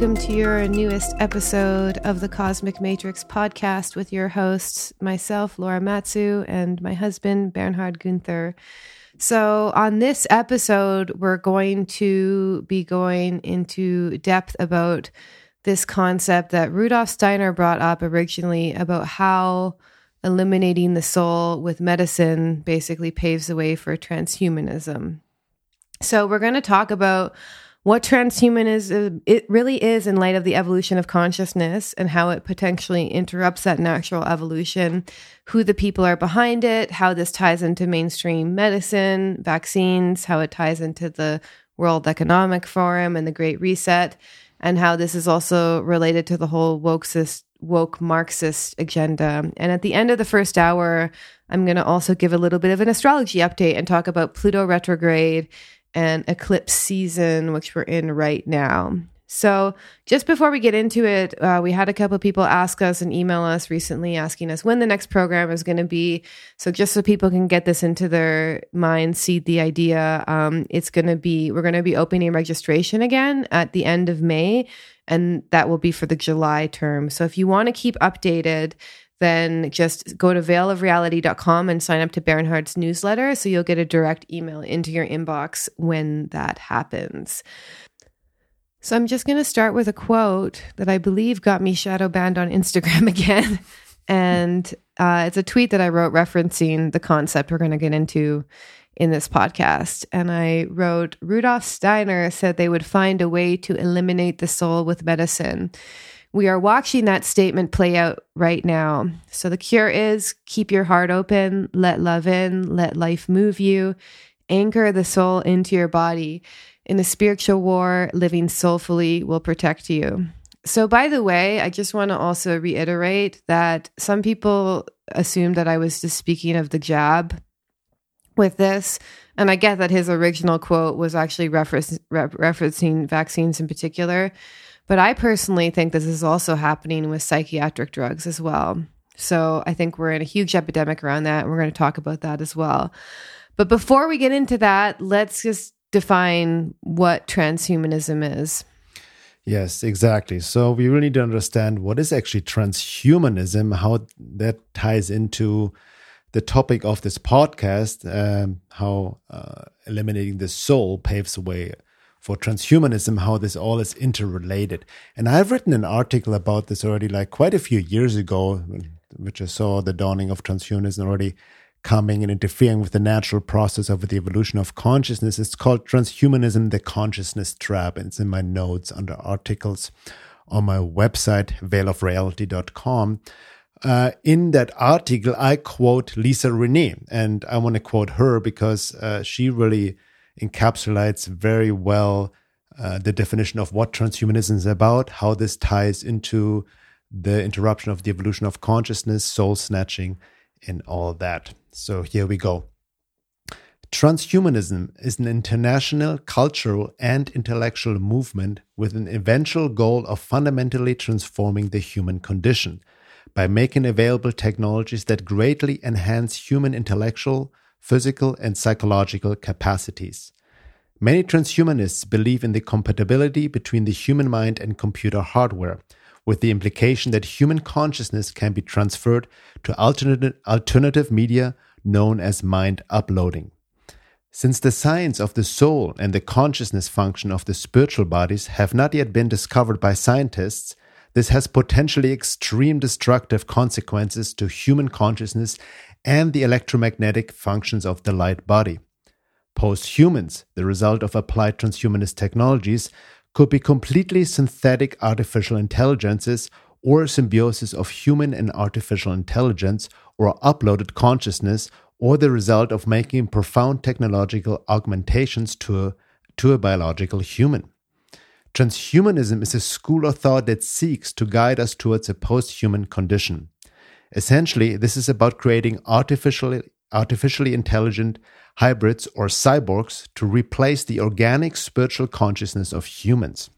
welcome to your newest episode of the Cosmic Matrix podcast with your hosts, myself, Laura Matsue, and my husband, Bernhard Guenther. So, on this episode, we're going to be going into depth about this concept that Rudolf Steiner brought up originally about how eliminating the soul with medicine basically paves the way for transhumanism. So, we're going to talk about what transhumanism it really is in light of the evolution of consciousness and how it potentially interrupts that natural evolution, who the people are behind it, how this ties into mainstream medicine, vaccines, how it ties into the World Economic Forum and the Great Reset, and how this is also related to the whole woke woke Marxist agenda. And at the end of the first hour, I'm going to also give a little bit of an astrology update and talk about Pluto retrograde and eclipse season, which we're in right now. So, just before we get into it, uh, we had a couple people ask us and email us recently asking us when the next program is going to be. So, just so people can get this into their mind, seed the idea, um, it's going to be, we're going to be opening registration again at the end of May, and that will be for the July term. So, if you want to keep updated, then just go to veilofreality.com and sign up to Bernhard's newsletter so you'll get a direct email into your inbox when that happens. So I'm just going to start with a quote that I believe got me shadow banned on Instagram again. and uh, it's a tweet that I wrote referencing the concept we're going to get into in this podcast. And I wrote Rudolf Steiner said they would find a way to eliminate the soul with medicine. We are watching that statement play out right now. So the cure is keep your heart open, let love in, let life move you, anchor the soul into your body. In a spiritual war, living soulfully will protect you. So, by the way, I just want to also reiterate that some people assumed that I was just speaking of the jab with this. And I get that his original quote was actually re- referencing vaccines in particular. But I personally think this is also happening with psychiatric drugs as well. So I think we're in a huge epidemic around that. And we're going to talk about that as well. But before we get into that, let's just define what transhumanism is. Yes, exactly. So we really need to understand what is actually transhumanism, how that ties into the topic of this podcast, um, how uh, eliminating the soul paves the way for transhumanism, how this all is interrelated. And I've written an article about this already, like quite a few years ago, which I saw the dawning of transhumanism already coming and interfering with the natural process of the evolution of consciousness. It's called Transhumanism, the Consciousness Trap. And it's in my notes under articles on my website, veilofreality.com. Uh, in that article, I quote Lisa Renee, and I want to quote her because uh, she really encapsulates very well uh, the definition of what transhumanism is about, how this ties into the interruption of the evolution of consciousness, soul snatching, and all that. So here we go. Transhumanism is an international cultural and intellectual movement with an eventual goal of fundamentally transforming the human condition by making available technologies that greatly enhance human intellectual, physical, and psychological capacities. Many transhumanists believe in the compatibility between the human mind and computer hardware, with the implication that human consciousness can be transferred to alternative, media known as mind uploading. Since the science of the soul and the consciousness function of the spiritual bodies have not yet been discovered by scientists, this has potentially extreme destructive consequences to human consciousness and the electromagnetic functions of the light body. Posthumans, the result of applied transhumanist technologies, could be completely synthetic artificial intelligences or symbiosis of human and artificial intelligence or uploaded consciousness or the result of making profound technological augmentations to a, to a biological human. Transhumanism is a school of thought that seeks to guide us towards a post human condition. Essentially, this is about creating artificially, artificially intelligent hybrids or cyborgs to replace the organic spiritual consciousness of humans.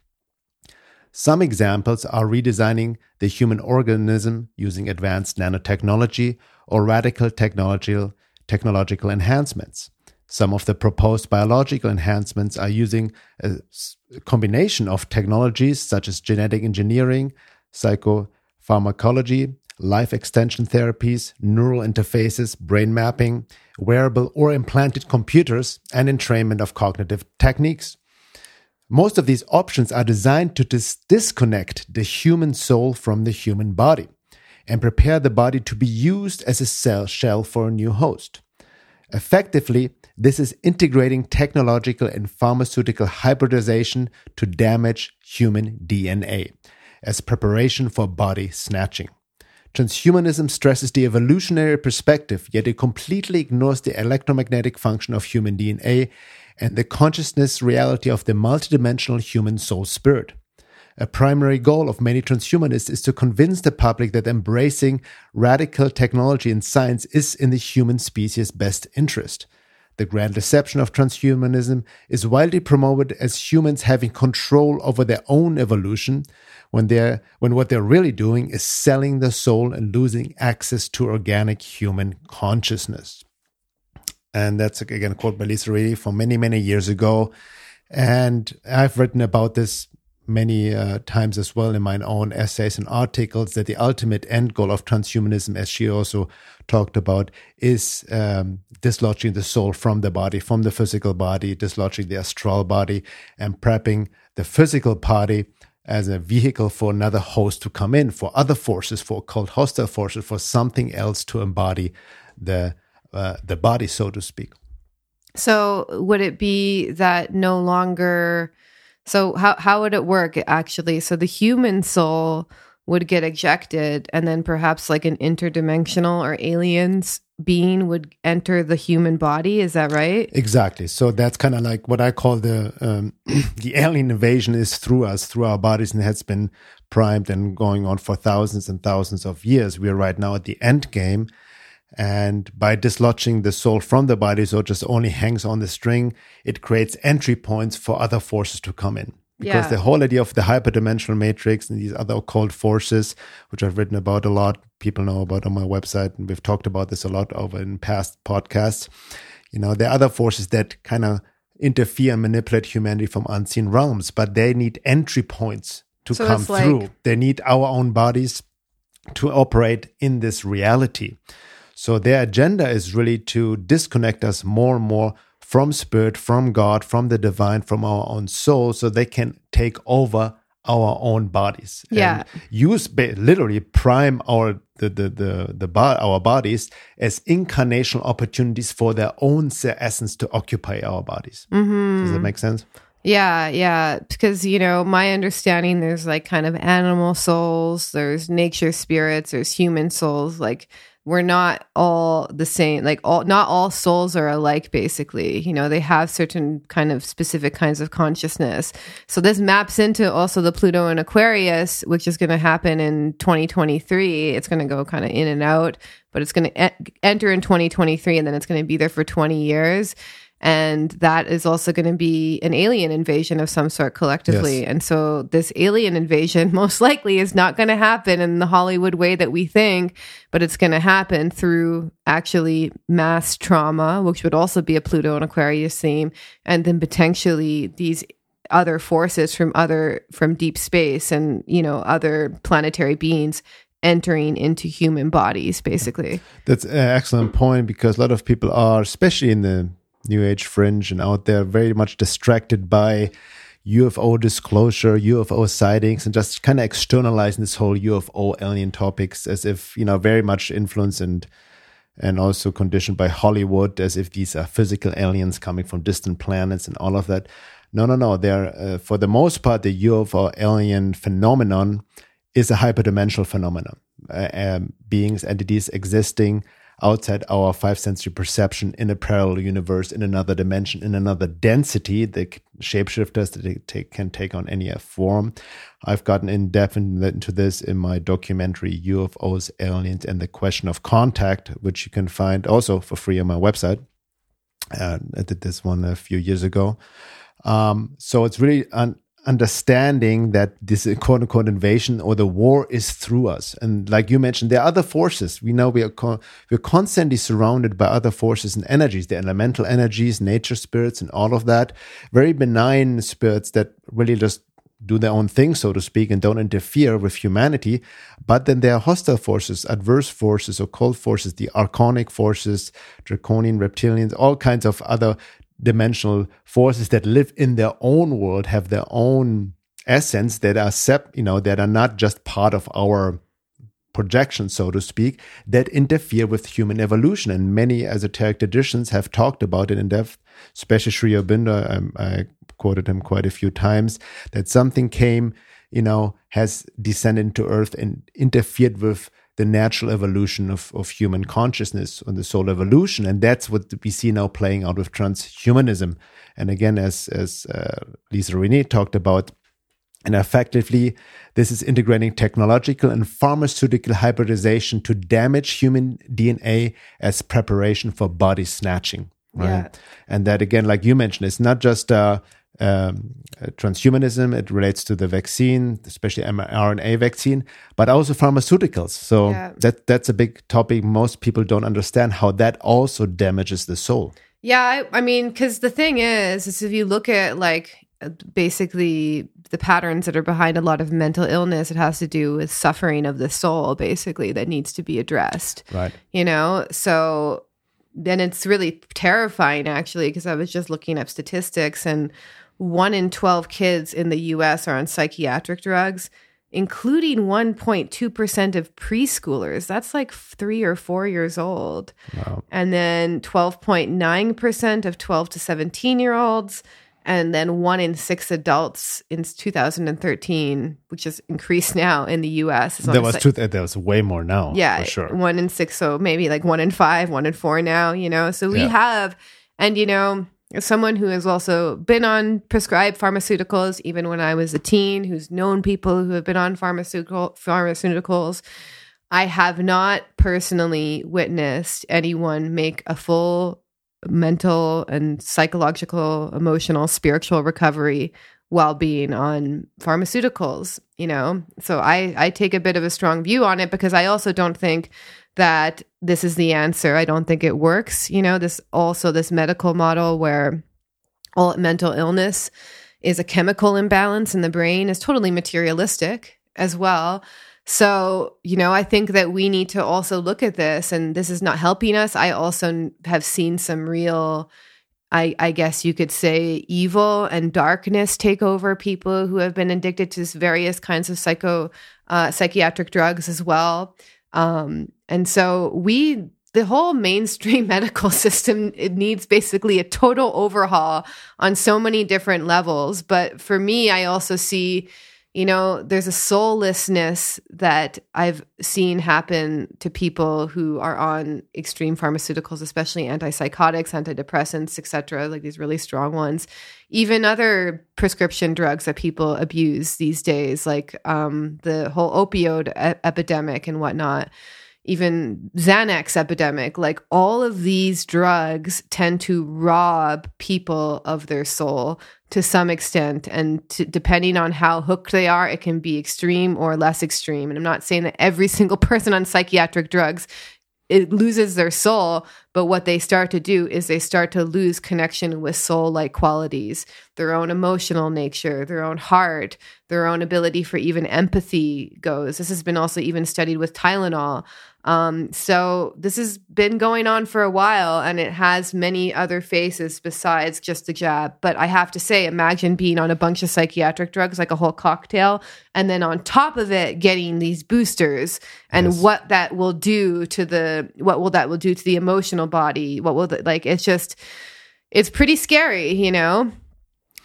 Some examples are redesigning the human organism using advanced nanotechnology or radical technological, technological enhancements. Some of the proposed biological enhancements are using a combination of technologies such as genetic engineering, psychopharmacology, life extension therapies, neural interfaces, brain mapping, wearable or implanted computers, and entrainment of cognitive techniques. Most of these options are designed to dis- disconnect the human soul from the human body and prepare the body to be used as a cell shell for a new host. Effectively, this is integrating technological and pharmaceutical hybridization to damage human DNA as preparation for body snatching. Transhumanism stresses the evolutionary perspective, yet it completely ignores the electromagnetic function of human DNA and the consciousness reality of the multidimensional human soul spirit. A primary goal of many transhumanists is to convince the public that embracing radical technology and science is in the human species' best interest. The grand deception of transhumanism is widely promoted as humans having control over their own evolution, when they're when what they're really doing is selling the soul and losing access to organic human consciousness. And that's again a quote by Lisa Renee from many, many years ago. And I've written about this many uh, times as well in my own essays and articles that the ultimate end goal of transhumanism, as she also talked about, is um, dislodging the soul from the body, from the physical body, dislodging the astral body, and prepping the physical body as a vehicle for another host to come in, for other forces, for occult hostile forces, for something else to embody the uh, the body, so to speak. So, would it be that no longer? So how how would it work actually? So the human soul would get ejected and then perhaps like an interdimensional or aliens being would enter the human body is that right? Exactly. So that's kind of like what i call the um, the alien invasion is through us through our bodies and has been primed and going on for thousands and thousands of years. We're right now at the end game and by dislodging the soul from the body, so it just only hangs on the string, it creates entry points for other forces to come in. Because yeah. the whole idea of the hyperdimensional matrix and these other occult forces, which I've written about a lot, people know about on my website, and we've talked about this a lot over in past podcasts. You know, there are other forces that kind of interfere and manipulate humanity from unseen realms, but they need entry points to so come through. Like... They need our own bodies to operate in this reality. So their agenda is really to disconnect us more and more from spirit, from God, from the divine, from our own soul, so they can take over our own bodies. Yeah. And use literally prime our the the the, the bo- our bodies as incarnational opportunities for their own essence to occupy our bodies. Mm-hmm. Does that make sense? Yeah, yeah. Because, you know, my understanding there's like kind of animal souls, there's nature spirits, there's human souls. Like we're not all the same like all not all souls are alike basically. You know they have certain kind of specific kinds of consciousness. So this maps into also the pluto and aquarius which is going to happen in 2023 it's going to go kind of in and out but it's going to e- enter in 2023 and then it's going to be there for 20 years and that is also going to be an alien invasion of some sort collectively yes. and so this alien invasion most likely is not going to happen in the hollywood way that we think but it's going to happen through actually mass trauma which would also be a pluto and aquarius theme and then potentially these other forces from other from deep space and you know other planetary beings entering into human bodies basically that's an excellent point because a lot of people are especially in the New Age fringe and out there very much distracted by UFO disclosure, UFO sightings, and just kind of externalizing this whole UFO alien topics as if, you know, very much influenced and and also conditioned by Hollywood as if these are physical aliens coming from distant planets and all of that. No, no, no. They're, uh, for the most part, the UFO alien phenomenon is a hyperdimensional phenomenon. Uh, um, beings, entities existing outside our five sensory perception in a parallel universe, in another dimension, in another density. The shapeshifters that they take, can take on any form. I've gotten in depth into this in my documentary UFOs, Aliens, and the Question of Contact, which you can find also for free on my website. Uh, I did this one a few years ago. Um, so it's really an understanding that this quote unquote invasion or the war is through us. And like you mentioned, there are other forces. We know we are we're constantly surrounded by other forces and energies, the elemental energies, nature spirits, and all of that. Very benign spirits that really just do their own thing, so to speak, and don't interfere with humanity. But then there are hostile forces, adverse forces, occult forces, the archonic forces, draconian reptilians, all kinds of other dimensional forces that live in their own world have their own essence that are sep you know that are not just part of our projection so to speak that interfere with human evolution. And many esoteric traditions have talked about it in depth especially Sri Aurobindo I, I quoted him quite a few times that something came you know has descended into earth and interfered with the natural evolution of, of human consciousness and the soul evolution. And that's what we see now playing out with transhumanism. And again, as, as uh, Lisa Renee talked about, and effectively, this is integrating technological and pharmaceutical hybridization to damage human DNA as preparation for body snatching. Right. Yeah. And that, again, like you mentioned, it's not just uh, um, uh, transhumanism. It relates to the vaccine, especially mRNA vaccine, but also pharmaceuticals. So yeah. that that's a big topic. Most people don't understand how that also damages the soul. Yeah, I, I mean, because the thing is, is if you look at like basically the patterns that are behind a lot of mental illness, it has to do with suffering of the soul, basically, that needs to be addressed. Right. You know, so then it's really terrifying actually because I was just looking up statistics and one in 12 kids in the US are on psychiatric drugs, including 1.2% of preschoolers. That's like three or four years old. Wow. And then 12.9% of 12 to 17 year olds. And then one in six adults in 2013, which has increased now in the U.S. There was two, there was way more now. Yeah, sure. One in six, so maybe like one in five, one in four now. You know, so we yeah. have, and you know, someone who has also been on prescribed pharmaceuticals, even when I was a teen, who's known people who have been on pharmaceutical pharmaceuticals. I have not personally witnessed anyone make a full mental and psychological, emotional, spiritual recovery while being on pharmaceuticals, you know? So I I take a bit of a strong view on it because I also don't think that this is the answer. I don't think it works. You know, this also this medical model where all mental illness is a chemical imbalance in the brain is totally materialistic as well. So, you know, I think that we need to also look at this, and this is not helping us. I also have seen some real, I, I guess you could say, evil and darkness take over people who have been addicted to various kinds of psycho, uh, psychiatric drugs as well. Um, and so we, the whole mainstream medical system, it needs basically a total overhaul on so many different levels. But for me, I also see, you know, there's a soullessness that I've seen happen to people who are on extreme pharmaceuticals, especially antipsychotics, antidepressants, etc., like these really strong ones. Even other prescription drugs that people abuse these days, like um, the whole opioid e- epidemic and whatnot even Xanax epidemic, like all of these drugs tend to rob people of their soul to some extent. And to, depending on how hooked they are, it can be extreme or less extreme. And I'm not saying that every single person on psychiatric drugs it loses their soul but what they start to do is they start to lose connection with soul like qualities their own emotional nature their own heart their own ability for even empathy goes this has been also even studied with tylenol um, so this has been going on for a while and it has many other faces besides just the jab. But I have to say, imagine being on a bunch of psychiatric drugs, like a whole cocktail, and then on top of it, getting these boosters and yes. what that will do to the, what will that will do to the emotional body? What will that, like, it's just, it's pretty scary, you know?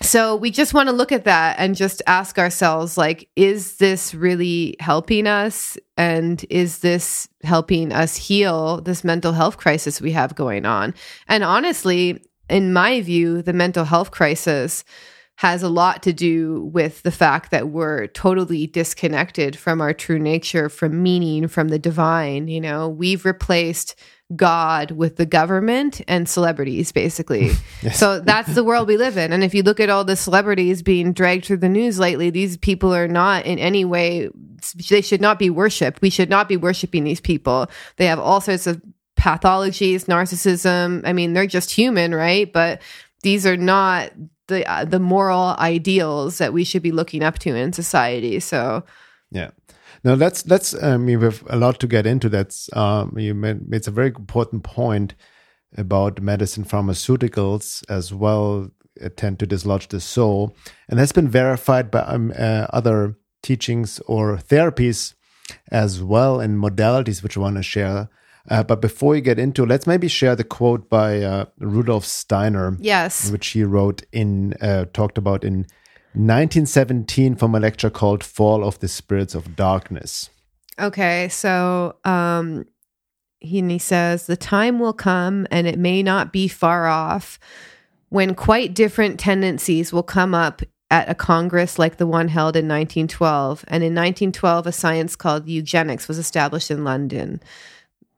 So we just want to look at that and just ask ourselves like is this really helping us? And is this helping us heal this mental health crisis we have going on? And honestly in my view the mental health crisis has a lot to do with the fact that we're totally disconnected from our true nature from meaning from the divine you know? We've replaced God with the government and celebrities, basically. yes. So that's the world we live in. And if you look at all the celebrities being dragged through the news lately, these people are not in any way, they should not be worshiped. We should not be worshiping these people. They have all sorts of pathologies, narcissism. I mean, they're just human, right? But these are not the uh, the moral ideals that we should be looking up to in society. So, yeah. Now that's that's I mean we have a lot to get into. That's um, you made it's a very important point about medicine pharmaceuticals as well tend to dislodge the soul, and that's been verified by um, uh, other teachings or therapies as well and modalities which I want to share. Uh, but before we get into, let's maybe share the quote by uh, Rudolf Steiner. Yes, which he wrote in uh, talked about in 1917 from a lecture called "Fall of the Spirits of Darkness." Okay, so um, he, he says the time will come, and it may not be far off, when quite different tendencies will come up at a congress like the one held in 1912. And in 1912, a science called eugenics was established in London.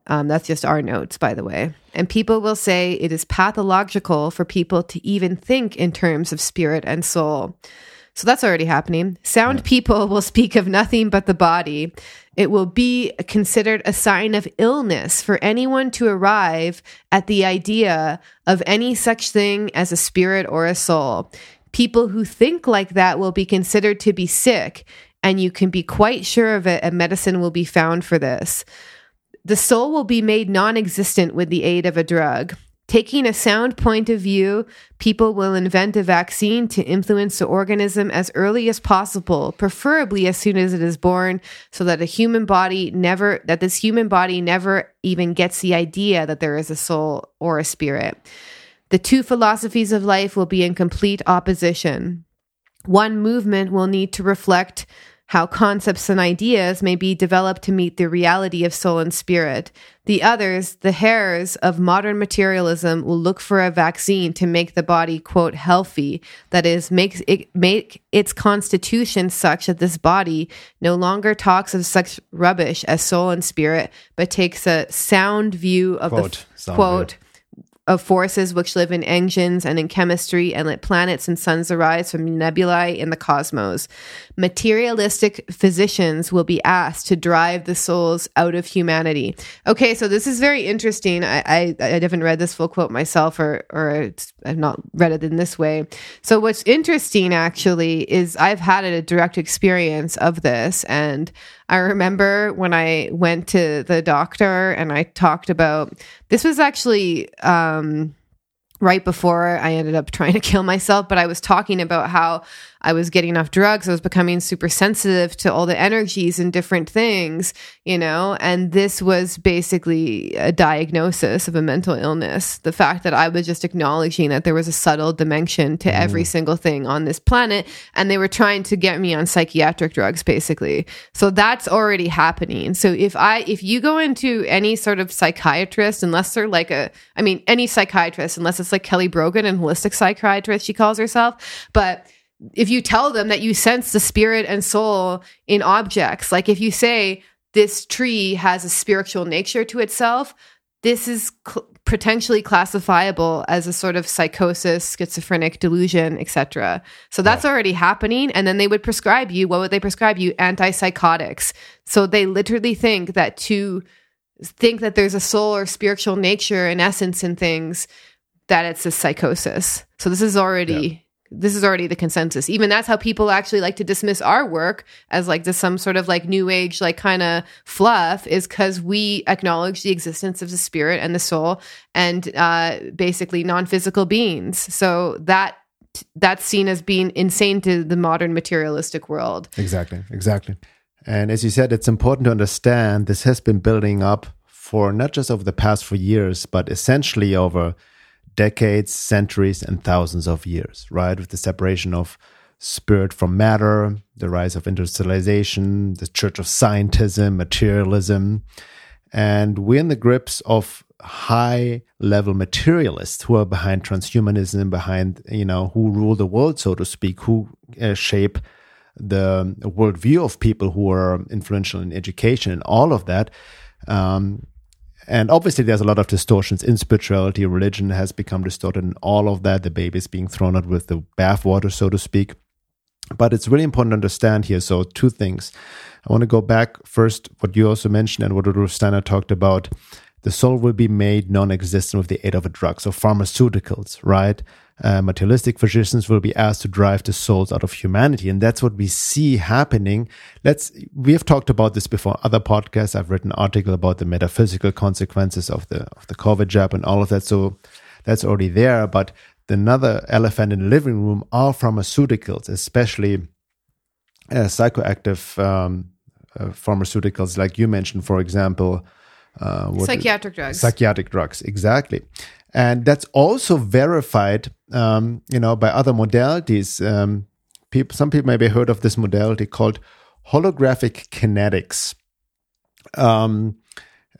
Um, that's just our notes, by the way. And people will say it is pathological for people to even think in terms of spirit and soul. So that's already happening. Sound people will speak of nothing but the body. It will be considered a sign of illness for anyone to arrive at the idea of any such thing as a spirit or a soul. People who think like that will be considered to be sick, and you can be quite sure of it, A medicine will be found for this. The soul will be made non existent with the aid of a drug. Taking a sound point of view, people will invent a vaccine to influence the organism as early as possible, preferably as soon as it is born, so that a human body never that this human body never even gets the idea that there is a soul or a spirit. The two philosophies of life will be in complete opposition. One movement will need to reflect how concepts and ideas may be developed to meet the reality of soul and spirit. The others, the hares of modern materialism, will look for a vaccine to make the body, quote, healthy. That is, makes it, make its constitution such that this body no longer talks of such rubbish as soul and spirit, but takes a sound view of quote, the, quote, view of forces which live in engines and in chemistry and let planets and suns arise from nebulae in the cosmos. Materialistic physicians will be asked to drive the souls out of humanity. Okay, so this is very interesting. I, I, I haven't read this full quote myself, or or I've not read it in this way. So what's interesting actually is I've had a direct experience of this, and I remember when I went to the doctor and I talked about this was actually um, right before I ended up trying to kill myself, but I was talking about how I was getting off drugs. I was becoming super sensitive to all the energies and different things, you know, and this was basically a diagnosis of a mental illness. The fact that I was just acknowledging that there was a subtle dimension to mm. every single thing on this planet, and they were trying to get me on psychiatric drugs, basically. So that's already happening. So if I, if you go into any sort of psychiatrist, unless they're like a, I mean, any psychiatrist, unless it's like Kelly Brogan and holistic psychiatrist, she calls herself, but if you tell them that you sense the spirit and soul in objects, like if you say this tree has a spiritual nature to itself, this is cl- potentially classifiable as a sort of psychosis, schizophrenic delusion, etc. So that's already happening. And then they would prescribe you, what would they prescribe you? Antipsychotics. So they literally think that to think that there's a soul or spiritual nature and essence in things, that it's a psychosis. So this is already yeah this is already the consensus. Even that's how people actually like to dismiss our work as like this some sort of like new age like kind of fluff is because we acknowledge the existence of the spirit and the soul and uh, basically non-physical beings. So that that's seen as being insane to the modern materialistic world. Exactly, exactly. And as you said, it's important to understand this has been building up for not just over the past few years, but essentially over decades, centuries, and thousands of years, right? With the separation of spirit from matter, the rise of industrialization, the church of scientism, materialism. And we're in the grips of high level materialists who are behind transhumanism, behind, you know, who rule the world, so to speak, who uh, shape the worldview of people who are influential in education and all of that. Um, and obviously, there's a lot of distortions in spirituality. Religion has become distorted, and all of that. The baby is being thrown out with the bathwater, so to speak. But it's really important to understand here. So, two things. I want to go back first, what you also mentioned and what Steiner talked about. The soul will be made non existent with the aid of a drug. So, pharmaceuticals, right? Uh, materialistic physicians will be asked to drive the souls out of humanity. And that's what we see happening. Let's, we have talked about this before, other podcasts. I've written an article about the metaphysical consequences of the, of the COVID jab and all of that. So that's already there. But another elephant in the living room are pharmaceuticals, especially uh, psychoactive um, uh, pharmaceuticals, like you mentioned, for example. Uh, psychiatric drugs. Psychiatric drugs, exactly and that's also verified, um, you know, by other modalities. Um, people, some people maybe heard of this modality called holographic kinetics. Um,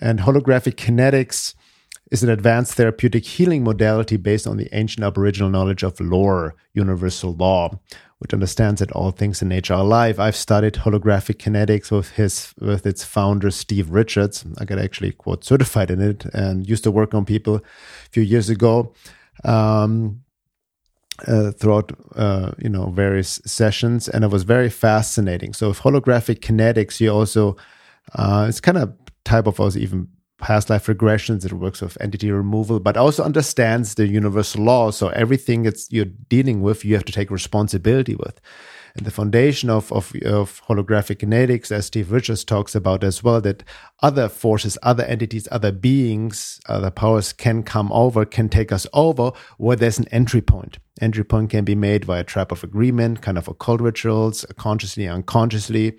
and holographic kinetics is an advanced therapeutic healing modality based on the ancient Aboriginal knowledge of lore, universal law, which understands that all things in nature are alive. I've studied holographic kinetics with his with its founder Steve Richards. I got actually quote certified in it and used to work on people a few years ago. Um, uh, throughout uh, you know various sessions, and it was very fascinating. So, with holographic kinetics, you also uh, it's kind of type of also even past life regressions. It works with entity removal, but also understands the universal law. So everything it's you're dealing with, you have to take responsibility with. The foundation of, of, of holographic kinetics, as Steve Richards talks about as well, that other forces, other entities, other beings, other powers can come over, can take us over, where there's an entry point. Entry point can be made via trap of agreement, kind of occult rituals, consciously, unconsciously,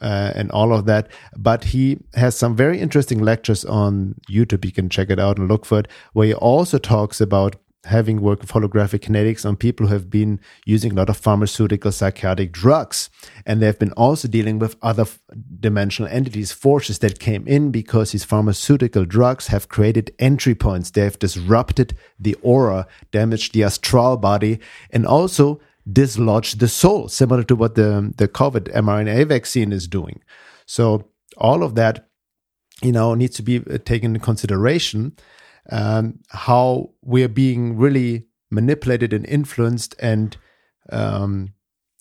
uh, and all of that. But he has some very interesting lectures on YouTube. You can check it out and look for it, where he also talks about having worked with holographic kinetics on people who have been using a lot of pharmaceutical psychiatric drugs. And they've been also dealing with other dimensional entities, forces that came in because these pharmaceutical drugs have created entry points. They have disrupted the aura, damaged the astral body, and also dislodged the soul, similar to what the, the COVID mRNA vaccine is doing. So all of that, you know, needs to be uh, taken into consideration. Um, how we're being really manipulated and influenced and um,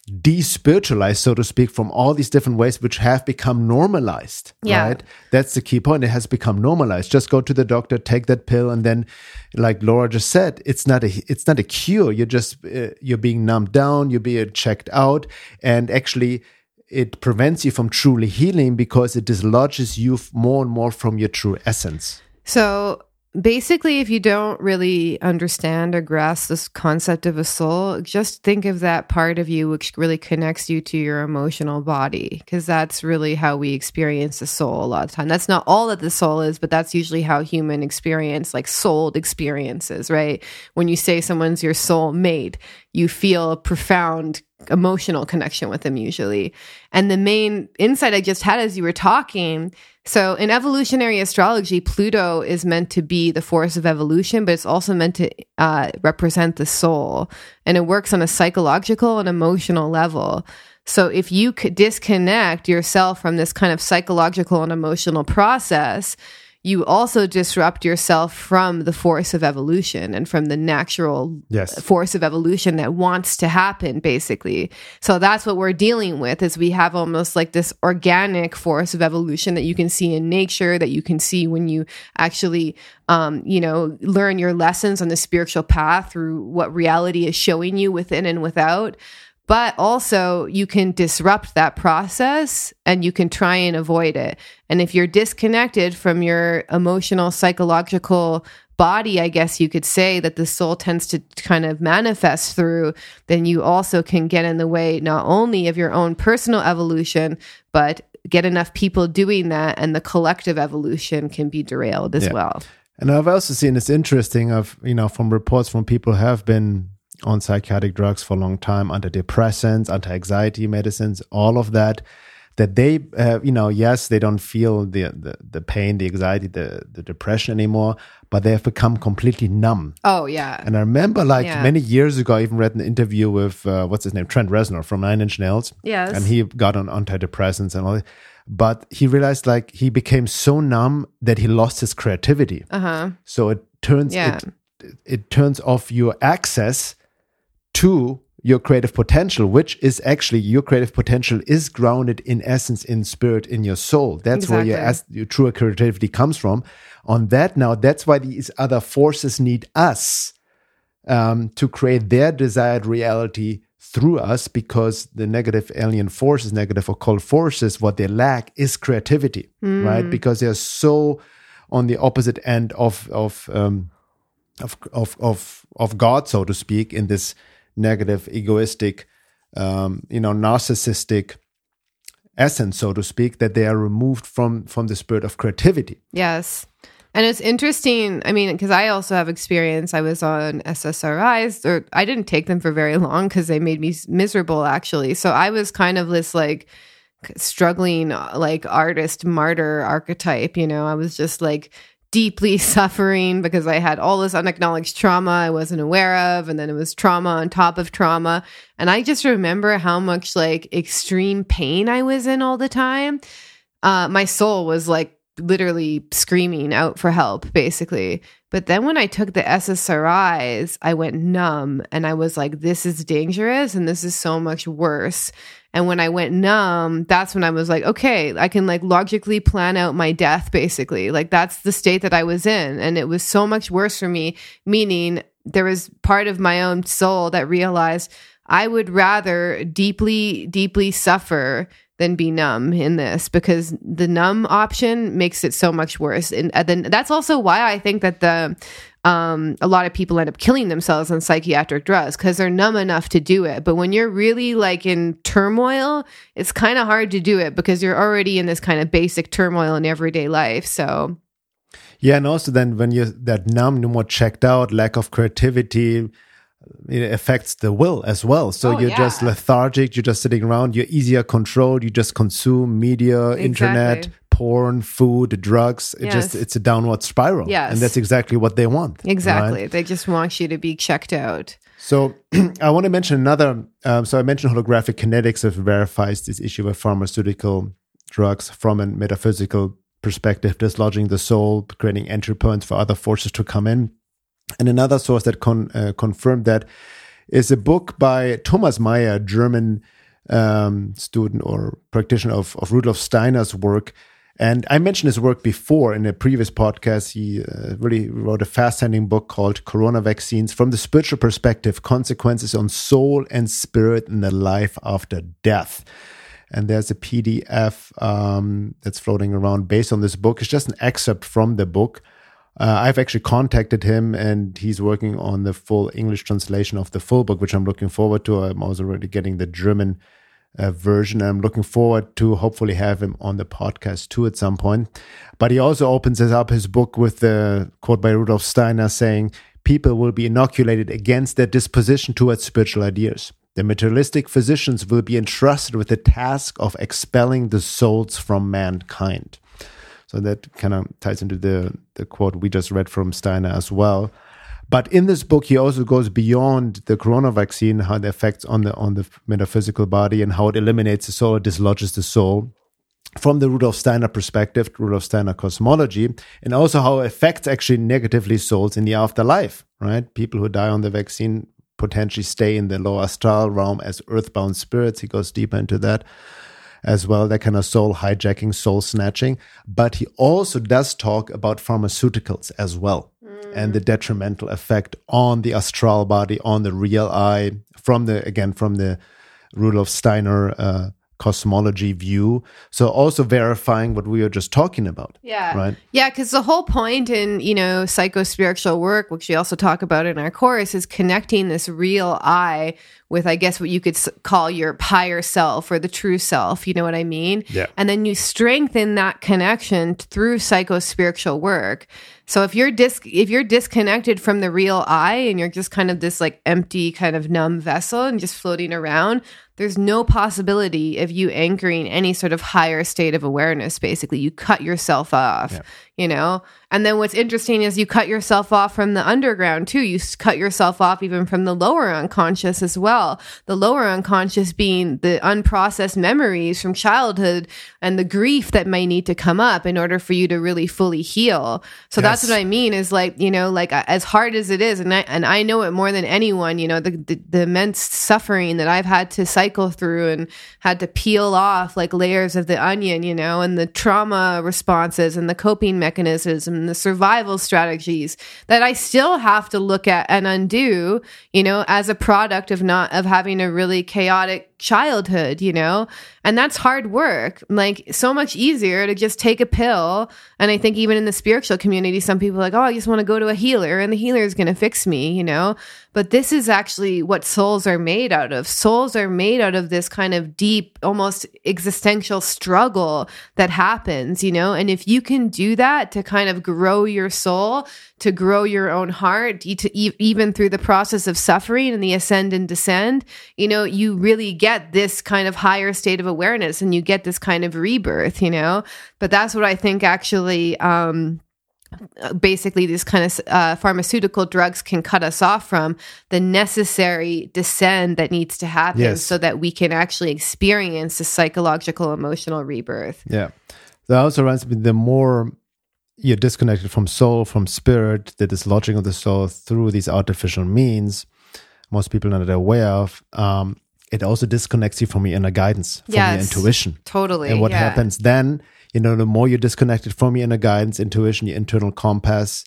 despiritualized, so to speak, from all these different ways which have become normalized. Yeah. Right? That's the key point. It has become normalized. Just go to the doctor, take that pill, and then, like Laura just said, it's not a it's not a cure. You're just uh, you're being numbed down. You're being checked out, and actually. It prevents you from truly healing because it dislodges you more and more from your true essence. So, basically, if you don't really understand or grasp this concept of a soul, just think of that part of you which really connects you to your emotional body, because that's really how we experience the soul a lot of time. That's not all that the soul is, but that's usually how human experience, like souled experiences, right? When you say someone's your soul mate, you feel a profound emotional connection with them usually. And the main insight I just had as you were talking so in evolutionary astrology, Pluto is meant to be the force of evolution, but it's also meant to uh, represent the soul. And it works on a psychological and emotional level. So if you could disconnect yourself from this kind of psychological and emotional process, you also disrupt yourself from the force of evolution and from the natural yes. force of evolution that wants to happen basically so that's what we're dealing with is we have almost like this organic force of evolution that you can see in nature that you can see when you actually um, you know learn your lessons on the spiritual path through what reality is showing you within and without but also you can disrupt that process and you can try and avoid it. And if you're disconnected from your emotional, psychological body, I guess you could say that the soul tends to kind of manifest through, then you also can get in the way not only of your own personal evolution, but get enough people doing that and the collective evolution can be derailed as yeah. well. And I've also seen it's interesting of, you know, from reports from people who have been on psychiatric drugs for a long time, antidepressants, anti anxiety medicines, all of that. that they, uh, you know, yes, they don't feel the, the, the pain, the anxiety, the, the depression anymore, but they have become completely numb. Oh, yeah. And I remember like Yeah. many years ago, I even read an interview with, uh, what's his name, Trent Reznor from Nine Inch Nails. Yes. And he got on antidepressants and all that. But he realized like he became so numb that he lost his creativity. Uh huh. So it turns Yeah. it, it turns off your access to your creative potential, which is actually your creative potential is grounded in essence in spirit in your soul. That's where your, your true creativity comes from. On that now, that's why these other forces need us um, to create their desired reality through us because the negative alien forces, negative occult forces, what they lack is creativity, right? Because they're so on the opposite end of of um, of of of of God, so to speak, in this negative, egoistic, um, you know, narcissistic essence, so to speak, that they are removed from from the spirit of creativity. Yes. And it's interesting. I mean, because I also have experience. I was on SSRIs, or I didn't take them for very long because they made me miserable, actually. So I was kind of this like struggling, uh, like artist martyr archetype. You know, I was just like deeply suffering because I had all this unacknowledged trauma I wasn't aware of. And then it was trauma on top of trauma. And I just remember how much like extreme pain I was in all the time. Uh, my soul was like literally screaming out for help, basically. But then when I took the SSRIs, I went numb and I was like, this is dangerous and this is so much worse. And when I went numb, that's when I was like, okay, I can like logically plan out my death, basically. Like that's the state that I was in. And it was so much worse for me, meaning there was part of my own soul that realized I would rather deeply, deeply suffer than be numb in this because the numb option makes it so much worse. And, and then that's also why I think that the um, a lot of people end up killing themselves on psychiatric drugs because they're numb enough to do it. But when you're really like in turmoil, it's kind of hard to do it because you're already in this kind of basic turmoil in everyday life. So Yeah, and also then when you're that numb, no more checked out, lack of creativity, it affects the will as well. So Oh, you're just lethargic, you're just sitting around, you're easier controlled, you just consume media, internet, porn, food, drugs. It just it's a downward spiral. Yes. And that's exactly what they want. right? exactly, they just want you to be checked out. So I want to mention another. Um, so I mentioned holographic kinetics that verifies this issue of pharmaceutical drugs from a metaphysical perspective, dislodging the soul, creating entry points for other forces to come in. And another source that con- uh, confirmed that is a book by Thomas Meyer, German um, student or practitioner of, of Rudolf Steiner's work. And I mentioned his work before in a previous podcast. He uh, really wrote a fascinating book called Corona Vaccines from the spiritual perspective Consequences on Soul and Spirit in the Life After Death. And there's a PDF um, that's floating around based on this book. It's just an excerpt from the book. Uh, I've actually contacted him and he's working on the full English translation of the full book, which I'm looking forward to. I'm also already getting the German uh, version. I'm looking forward to hopefully have him on the podcast too at some point. But he also opens up his book with the quote by Rudolf Steiner saying, People will be inoculated against their disposition towards spiritual ideas. The materialistic physicians will be entrusted with the task of expelling the souls from mankind. So that kind of ties into the, the quote we just read from Steiner as well. But in this book, he also goes beyond the corona vaccine, how it affects on the on the metaphysical body and how it eliminates the soul, dislodges the soul from the Rudolf Steiner perspective, Rudolf Steiner cosmology, and also how it affects actually negatively souls in the afterlife, right? People who die on the vaccine potentially stay in the lower astral realm as earthbound spirits. He goes deeper into that as well, that kind of soul hijacking, soul snatching. But he also does talk about pharmaceuticals as well and the detrimental effect on the astral body, on the real I, from the, again, from the Rudolf Steiner uh, cosmology view. So also verifying what we were just talking about. Yeah. Right. Yeah, because the whole point in, you know, psycho spiritual work, which we also talk about in our course, is connecting this real I with, I guess, what you could call your higher self or the true self. You know what I mean? Yeah. And then you strengthen that connection through psycho spiritual work. So if you're dis if you're disconnected from the real I and you're just kind of this like empty kind of numb vessel and just floating around, there's no possibility of you anchoring any sort of higher state of awareness basically you cut yourself off yeah. You know? And then what's interesting is you cut yourself off from the underground too. You cut yourself off even from the lower unconscious as well. The lower unconscious being the unprocessed memories from childhood and the grief that may need to come up in order for you to really fully heal. So yes. that's what i mean is like you know like as hard as it is and i and i know it more than anyone you know the the, the immense suffering that i've had to cycle through and had to peel off like layers of the onion, you know, and the trauma responses and the coping mechanisms and the survival strategies that I still have to look at and undo, you know, as a product of not of having a really chaotic childhood, you know? And that's hard work. Like so much easier to just take a pill. And I think even in the spiritual community, some people like, oh, I just want to go to a healer and the healer is going to fix me, you know? But this is actually what souls are made out of. Souls are made out of this kind of deep, almost existential struggle that happens, you know? And if you can do that to kind of grow your soul, to grow your own heart, to even through the process of suffering and the ascend and descend, you know, you really get this kind of higher state of awareness and you get this kind of rebirth, you know? But that's what I think actually, um, basically these kind of uh, pharmaceutical drugs can cut us off from the necessary descend that needs to happen yes. so that we can actually experience the psychological emotional rebirth yeah that also reminds me the more you're disconnected from soul from spirit the dislodging of the soul through these artificial means most people are not aware of um, it also disconnects you from your inner guidance from yes, your intuition totally and what yeah. happens then you know, the more you're disconnected from your inner guidance, intuition, your internal compass,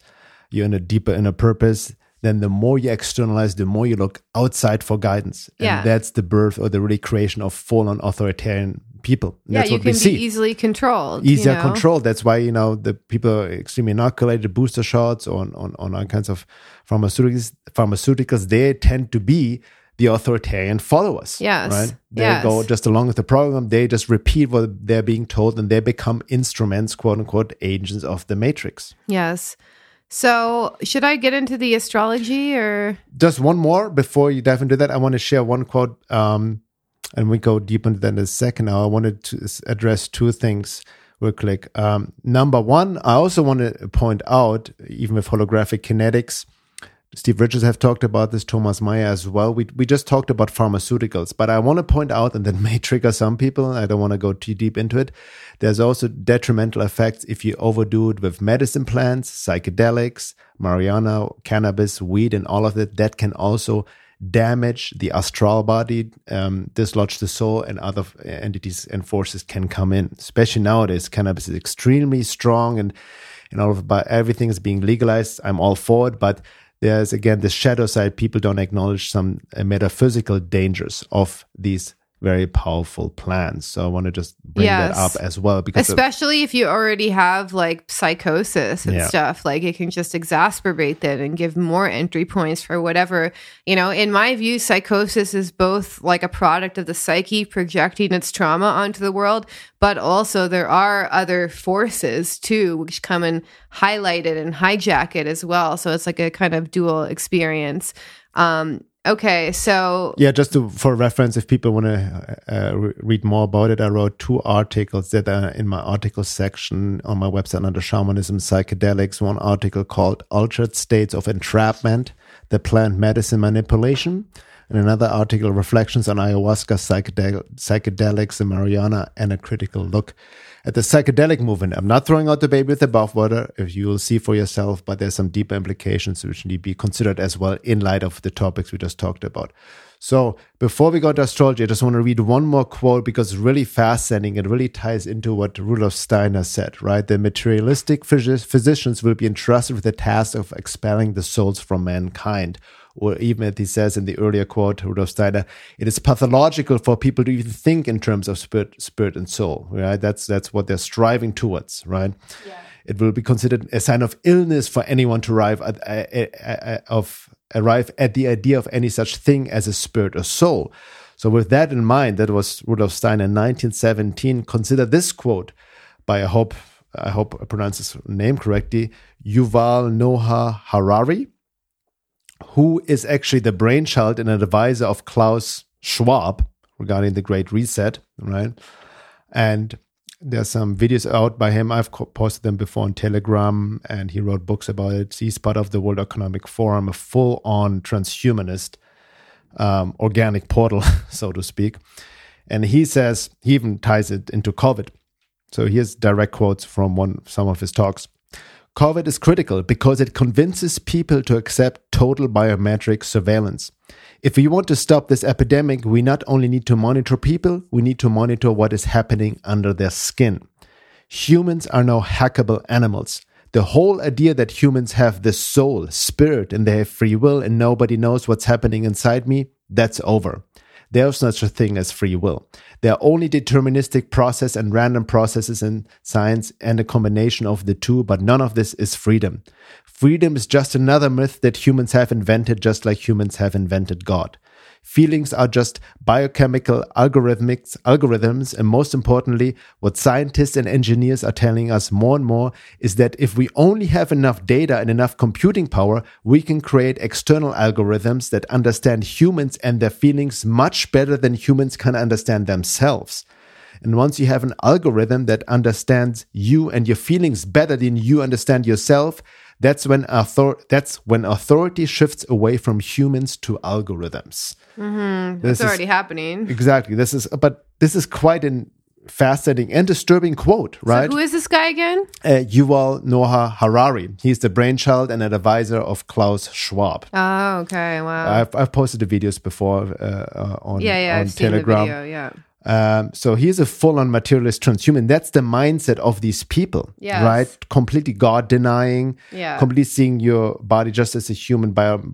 you're in a deeper inner purpose, then the more you externalize, the more you look outside for guidance. And yeah. that's the birth or the really creation of fallen authoritarian people. Yeah, that's you what can we see. be easily controlled. Easier you know? controlled. That's why, you know, the people are extremely inoculated, booster shots on, on, on all kinds of pharmaceuticals, pharmaceuticals, they tend to be the authoritarian followers. Yes. Right? They yes. go just along with the program. They just repeat what they're being told and they become instruments, quote unquote, agents of the matrix. Yes. So, should I get into the astrology or? Just one more before you dive into that. I want to share one quote, um, and we go deep into that in a second. Now, I wanted to address two things real quick. Um, number one, I also want to point out, even with holographic kinetics, Steve Richards have talked about this, Thomas Meyer as well. We, we just talked about pharmaceuticals, but I want to point out, and that may trigger some people, I don't want to go too deep into it. There's also detrimental effects if you overdo it with medicine plants, psychedelics, marijuana, cannabis, weed, and all of that. That can also damage the astral body, um, dislodge the soul, and other entities and forces can come in. Especially nowadays, cannabis is extremely strong and and all of but everything is being legalized. I'm all for it, but there's again the shadow side. People don't acknowledge some uh, metaphysical dangers of these very powerful plans. So I want to just bring yes. that up as well because especially if you already have like psychosis and yeah. stuff, like it can just exacerbate that and give more entry points for whatever, you know, in my view psychosis is both like a product of the psyche projecting its trauma onto the world, but also there are other forces too which come and highlight it and hijack it as well. So it's like a kind of dual experience. Um, Okay, so yeah, just to, for reference, if people want to uh, re- read more about it, I wrote two articles that are in my article section on my website under shamanism psychedelics. One article called "Altered States of Entrapment: The Plant Medicine Manipulation," and another article "Reflections on Ayahuasca, Psychedel- Psychedelics, and Marijuana, and a Critical Look." At the psychedelic movement. I'm not throwing out the baby with the bathwater, if you will see for yourself, but there's some deeper implications which need to be considered as well in light of the topics we just talked about. So before we go to astrology, I just want to read one more quote because it's really fascinating. It really ties into what Rudolf Steiner said, right? The materialistic physicians will be entrusted with the task of expelling the souls from mankind or even as he says in the earlier quote, Rudolf Steiner, it is pathological for people to even think in terms of spirit, spirit and soul. Right? That's that's what they're striving towards. Right? Yeah. It will be considered a sign of illness for anyone to arrive at uh, of arrive at the idea of any such thing as a spirit or soul. So, with that in mind, that was Rudolf Steiner in 1917. Consider this quote by, I hope, I hope I pronounce his name correctly, Yuval Noah Harari, who is actually the brainchild and advisor of Klaus Schwab regarding the Great Reset, right? And there's some videos out by him. I've posted them before on Telegram, and he wrote books about it. He's part of the World Economic Forum, a full-on transhumanist, um, organic portal, so to speak. And he says he even ties it into COVID. So here's direct quotes from one some of his talks. COVID is critical because it convinces people to accept total biometric surveillance. If we want to stop this epidemic, we not only need to monitor people, we need to monitor what is happening under their skin. Humans are now hackable animals. The whole idea that humans have this soul, spirit, and they have free will and nobody knows what's happening inside me, that's over. There's no such a thing as free will. There are only deterministic process and random processes in science and a combination of the two, but none of this is freedom. Freedom is just another myth that humans have invented, just like humans have invented God. Feelings are just biochemical algorithmics, algorithms, and most importantly, what scientists and engineers are telling us more and more is that if we only have enough data and enough computing power, we can create external algorithms that understand humans and their feelings much better than humans can understand themselves. And once you have an algorithm that understands you and your feelings better than you understand yourself, that's when author- that's when authority shifts away from humans to algorithms. Mm-hmm. That's already happening. Exactly. This is, but this is quite an fascinating and disturbing quote, right? So who is this guy again? Uh, Yuval Noah Harari. He's the brainchild and an advisor of Klaus Schwab. Oh, okay. Wow. I've, I've posted the videos before uh, uh, on, yeah, yeah, on I've Telegram. Seen the video, yeah. Um, so he's a full-on materialist transhuman. That's the mindset of these people, Yes. right? Completely God denying, Yeah. completely seeing your body just as a human bio-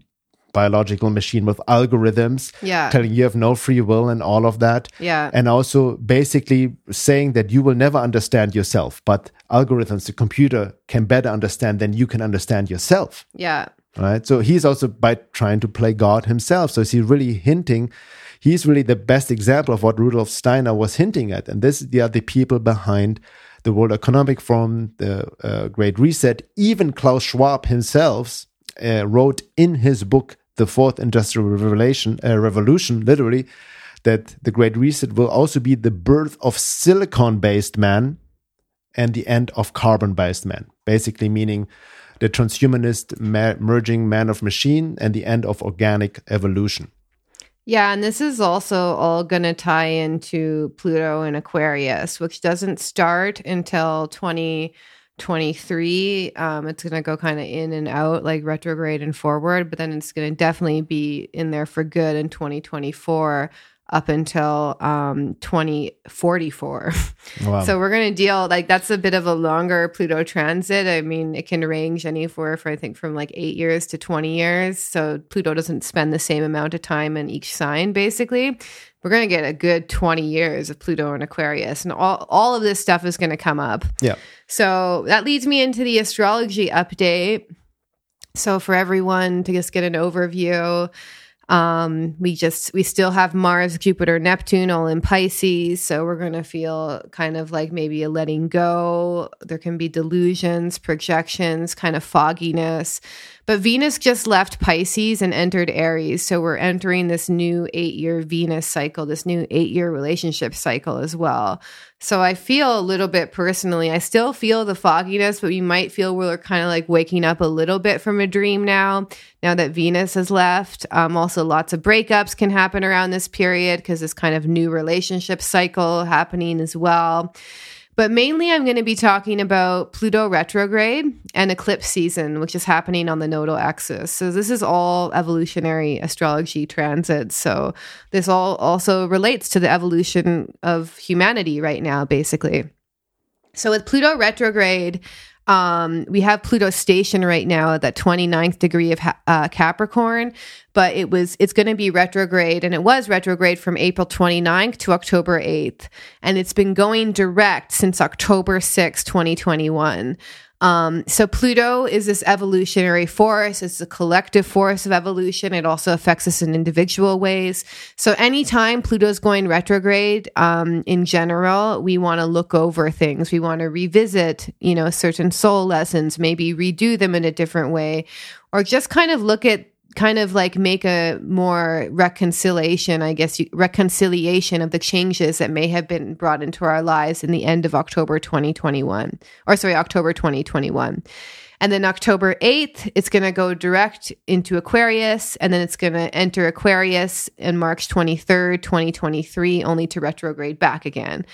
biological machine with algorithms, Yeah. telling you have no free will and all of that. Yeah. And also basically saying that you will never understand yourself, but algorithms, the computer can better understand than you can understand yourself Yeah. right? So he's also by trying to play God himself. So is he really hinting? He's really the best example of what Rudolf Steiner was hinting at, and this they are the people behind the World Economic Forum, the uh, Great Reset. Even Klaus Schwab himself uh, wrote in his book, The Fourth Industrial Revolution, uh, Revolution, literally, that the Great Reset will also be the birth of silicon-based man and the end of carbon-based man. Basically, meaning the transhumanist ma- merging man of machine and the end of organic evolution. Yeah, and this is also all going to tie into Pluto and Aquarius, which doesn't start until 2023. Um, it's going to go kind of in and out, like retrograde and forward, but then it's going to definitely be in there for good in 2024 up until um 2044. Wow. So we're going to deal like that's a bit of a longer Pluto transit. I mean, it can range anywhere for I think from like 8 years to 20 years. So Pluto doesn't spend the same amount of time in each sign basically. We're going to get a good 20 years of Pluto and Aquarius and all all of this stuff is going to come up. yeah. So that leads me into the astrology update. So for everyone to just get an overview, um, we just we still have Mars, Jupiter, Neptune all in Pisces, so we're gonna feel kind of like maybe a letting go. There can be delusions, projections, kind of fogginess. But Venus just left Pisces and entered Aries, so we're entering this new eight-year Venus cycle, this new eight-year relationship cycle as well. So I feel a little bit personally, I still feel the fogginess, but you might feel we're kind of like waking up a little bit from a dream now, now that Venus has left. Um, also, lots of breakups can happen around this period because this kind of new relationship cycle happening as well. But mainly, I'm going to be talking about Pluto retrograde and eclipse season, which is happening on the nodal axis. So, this is all evolutionary astrology transits. So, this all also relates to the evolution of humanity right now, basically. So, with Pluto retrograde, um, we have Pluto station right now at that 29th degree of uh, Capricorn, but it was it's going to be retrograde, and it was retrograde from April 29th to October 8th, and it's been going direct since October 6, 2021. Um, so Pluto is this evolutionary force. It's a collective force of evolution. It also affects us in individual ways. So anytime Pluto's going retrograde, um, in general, we want to look over things. We want to revisit, you know, certain soul lessons, maybe redo them in a different way, or just kind of look at kind of like make a more reconciliation, I guess, reconciliation of the changes that may have been brought into our lives in the end of October 2021, or sorry, October 2021. And then October 8th, it's going to go direct into Aquarius. And then it's going to enter Aquarius in March 23rd, 2023, only to retrograde back again.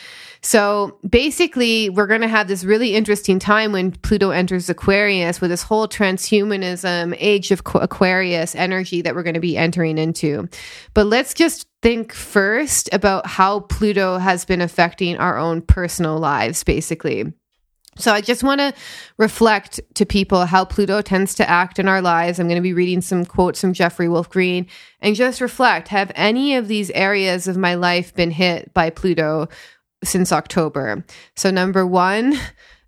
So basically, we're going to have this really interesting time when Pluto enters Aquarius with this whole transhumanism, age of Aquarius energy that we're going to be entering into. But let's just think first about how Pluto has been affecting our own personal lives, basically. So I just want to reflect to people how Pluto tends to act in our lives. I'm going to be reading some quotes from Jeffrey Wolf Green and just reflect have any of these areas of my life been hit by Pluto since October? So, number one,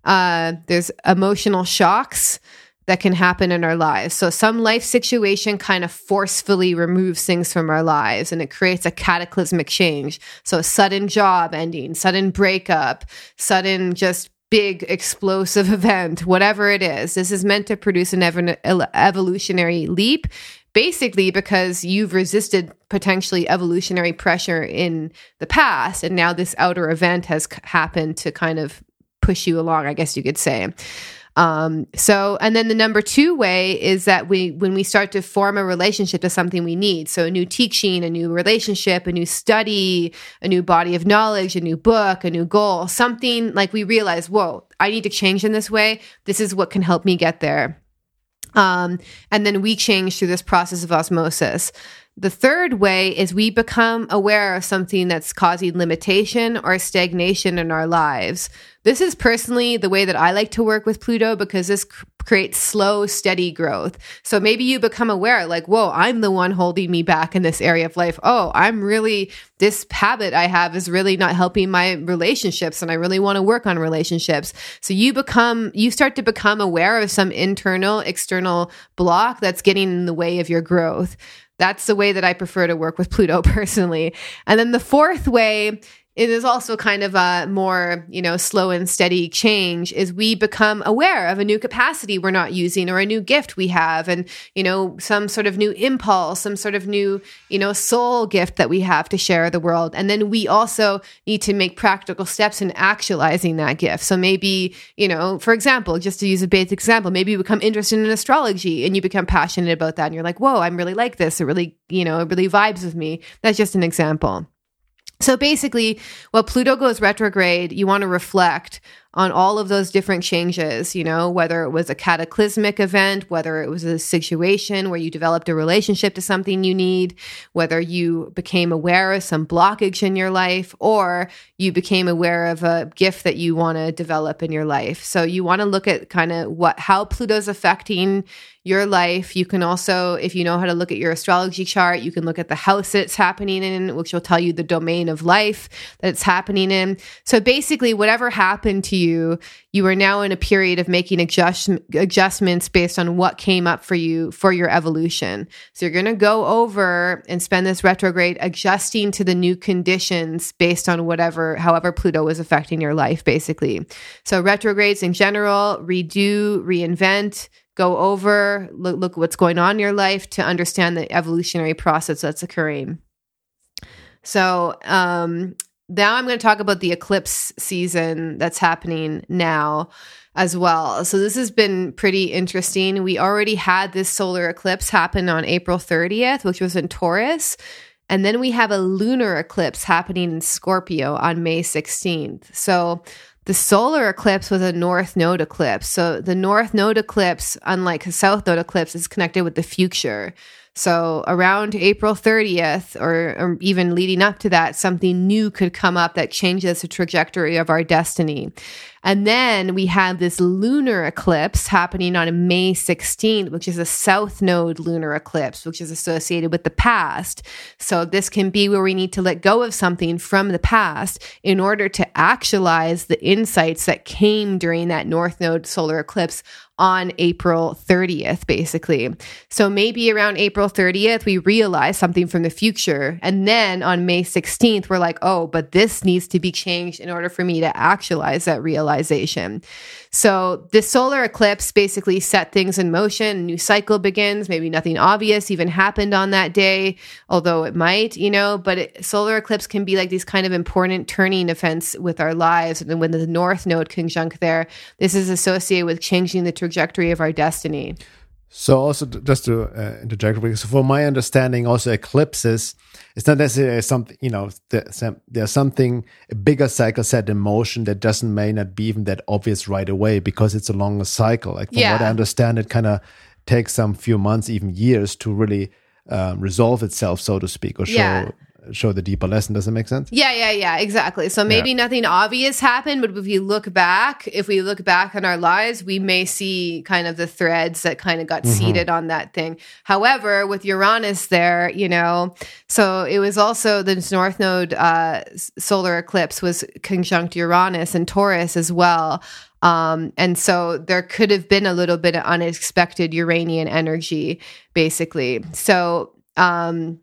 uh, there's emotional shocks that can happen in our lives. So, some life situation kind of forcefully removes things from our lives and it creates a cataclysmic change. So, a sudden job ending, sudden breakup, sudden just big explosive event, whatever it is. This is meant to produce an ev- evolutionary leap, basically because you've resisted potentially evolutionary pressure in the past. And now this outer event has happened to kind of push you along, I guess you could say. Um, so, and then the number two way is that we, when we start to form a relationship to something we need, so a new teaching, a new relationship, a new study, a new body of knowledge, a new book, a new goal, something like we realize, whoa, I need to change in this way. This is what can help me get there. Um, and then we change through this process of osmosis. The third way is we become aware of something that's causing limitation or stagnation in our lives. This is personally the way that I like to work with Pluto because this cr- creates slow, steady growth. So maybe you become aware, like, whoa, I'm the one holding me back in this area of life. Oh, I'm really, this habit I have is really not helping my relationships and I really want to work on relationships. So you become, you start to become aware of some internal, external block that's getting in the way of your growth. That's the way that I prefer to work with Pluto personally. And then the fourth way it is also kind of a more you know slow and steady change is we become aware of a new capacity we're not using or a new gift we have and you know some sort of new impulse some sort of new you know soul gift that we have to share the world. And then we also need to make practical steps in actualizing that gift. So maybe you know for example just to use a basic example maybe you become interested in astrology and you become passionate about that and you're like whoa i'm really like this. It really you know it really vibes with me. That's just an example so basically, while Pluto goes retrograde, you want to reflect on all of those different changes, you know, whether it was a cataclysmic event, whether it was a situation where you developed a relationship to something you need, whether you became aware of some blockage in your life, or you became aware of a gift that you want to develop in your life. So you want to look at kind of what, how Pluto's affecting your life. You can also, if you know how to look at your astrology chart, you can look at the house it's happening in, which will tell you the domain of life that it's happening in. So basically, whatever happened to you, you are now in a period of making adjust, adjustments based on what came up for you for your evolution. So you're going to go over and spend this retrograde adjusting to the new conditions based on whatever, however Pluto is affecting your life, basically. So retrogrades in general, redo, reinvent, go over, look, look what's going on in your life to understand the evolutionary process that's occurring. So, um, now I'm going to talk about the eclipse season that's happening now as well. So this has been pretty interesting. We already had this solar eclipse happen on April 30th, which was in Taurus. And then we have a lunar eclipse happening in Scorpio on May 16th. So the solar eclipse was a north node eclipse. So the north node eclipse, unlike a south node eclipse, is connected with the future. So around April 30th, or, or, even leading up to that, something new could come up that changes the trajectory of our destiny. And then we have this lunar eclipse happening on May 16th, which is a south node lunar eclipse, which is associated with the past. So this can be where we need to let go of something from the past in order to actualize the insights that came during that north node solar eclipse on April 30th, basically. So maybe around April 30th, we realize something from the future. And then on May 16th, we're like, oh, but this needs to be changed in order for me to actualize that realization. So this solar eclipse basically set things in motion. A new cycle begins. Maybe nothing obvious even happened on that day, although it might, you know, but it, solar eclipse can be like these kind of important turning events with our lives. And when the North Node conjunct there, this is associated with changing the trajectory of our destiny. So also just to uh, interject, because for my understanding, also eclipses, it's not necessarily something you know. There's something a bigger cycle set in motion that doesn't may not be even that obvious right away because it's a longer cycle. Like from yeah. what I understand, it kind of takes some few months, even years, to really um, resolve itself, so to speak, or show yeah show the deeper lesson. Does it make sense? Yeah, yeah, yeah, exactly. So maybe yeah. nothing obvious happened, but if we look back, if we look back on our lives, we may see kind of the threads that kind of got mm-hmm. seeded on that thing. However, with Uranus there, you know, so it was also this North Node uh, solar eclipse was conjunct Uranus and Taurus as well. Um, and so there could have been a little bit of unexpected Uranian energy, basically. So, um,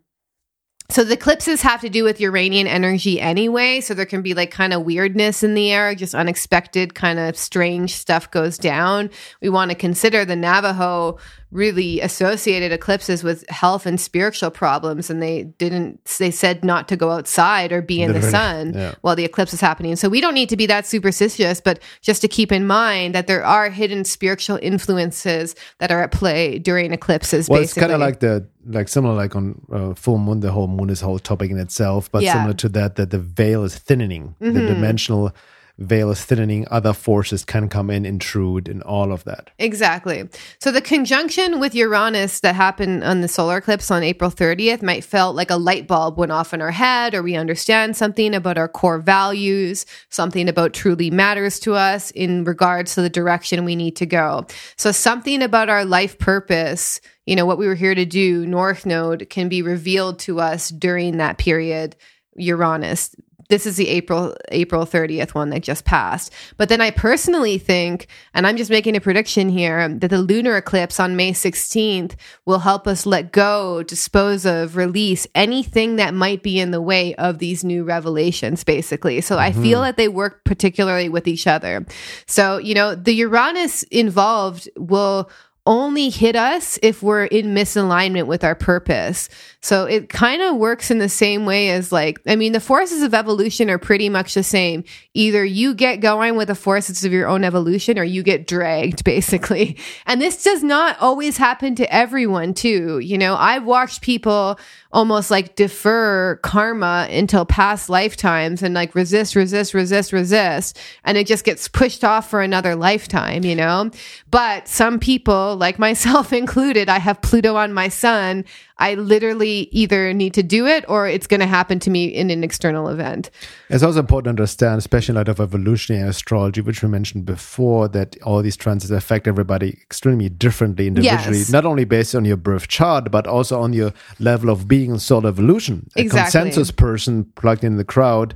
so the eclipses have to do with Uranian energy anyway. So there can be like kind of weirdness in the air, just unexpected kind of strange stuff goes down. We want to consider the Navajo really associated eclipses with health and spiritual problems and they didn't they said not to go outside or be in the sun yeah. while the eclipse is happening so we don't need to be that superstitious but just to keep in mind that there are hidden spiritual influences that are at play during eclipses well basically. it's kind of like the like similar like on uh, full moon the whole moon is a whole topic in itself but yeah. similar to that that the veil is thinning mm-hmm. the dimensional veil is thinning, other forces can come in, intrude, and all of that. Exactly. So the conjunction with Uranus that happened on the solar eclipse on April 30th might felt like a light bulb went off in our head, or we understand something about our core values, something about truly matters to us in regards to the direction we need to go. So something about our life purpose you know what we were here to do north node can be revealed to us during that period uranus this is the April April 30th one that just passed. But then I personally think, and I'm just making a prediction here, that the lunar eclipse on May 16th will help us let go, dispose of, release anything that might be in the way of these new revelations, basically. So mm-hmm. I feel mm-hmm. that they work particularly with each other. So, you know, the Uranus involved will only hit us if we're in misalignment with our purpose. So it kind of works in the same way as like, I mean, the forces of evolution are pretty much the same. Either you get going with the forces of your own evolution or you get dragged, basically. And this does not always happen to everyone, too. You know, I've watched people almost like defer karma until past lifetimes and like resist, resist, resist, resist. And it just gets pushed off for another lifetime, you know? But some people, like myself included, I have Pluto on my sun. I literally either need to do it or it's going to happen to me in an external event. It's also important to understand, especially in light of evolutionary astrology, which we mentioned before, that all these transits affect everybody extremely differently individually, yes. not only based on your birth chart, but also on your level of being in soul evolution. A exactly. consensus person plugged in the crowd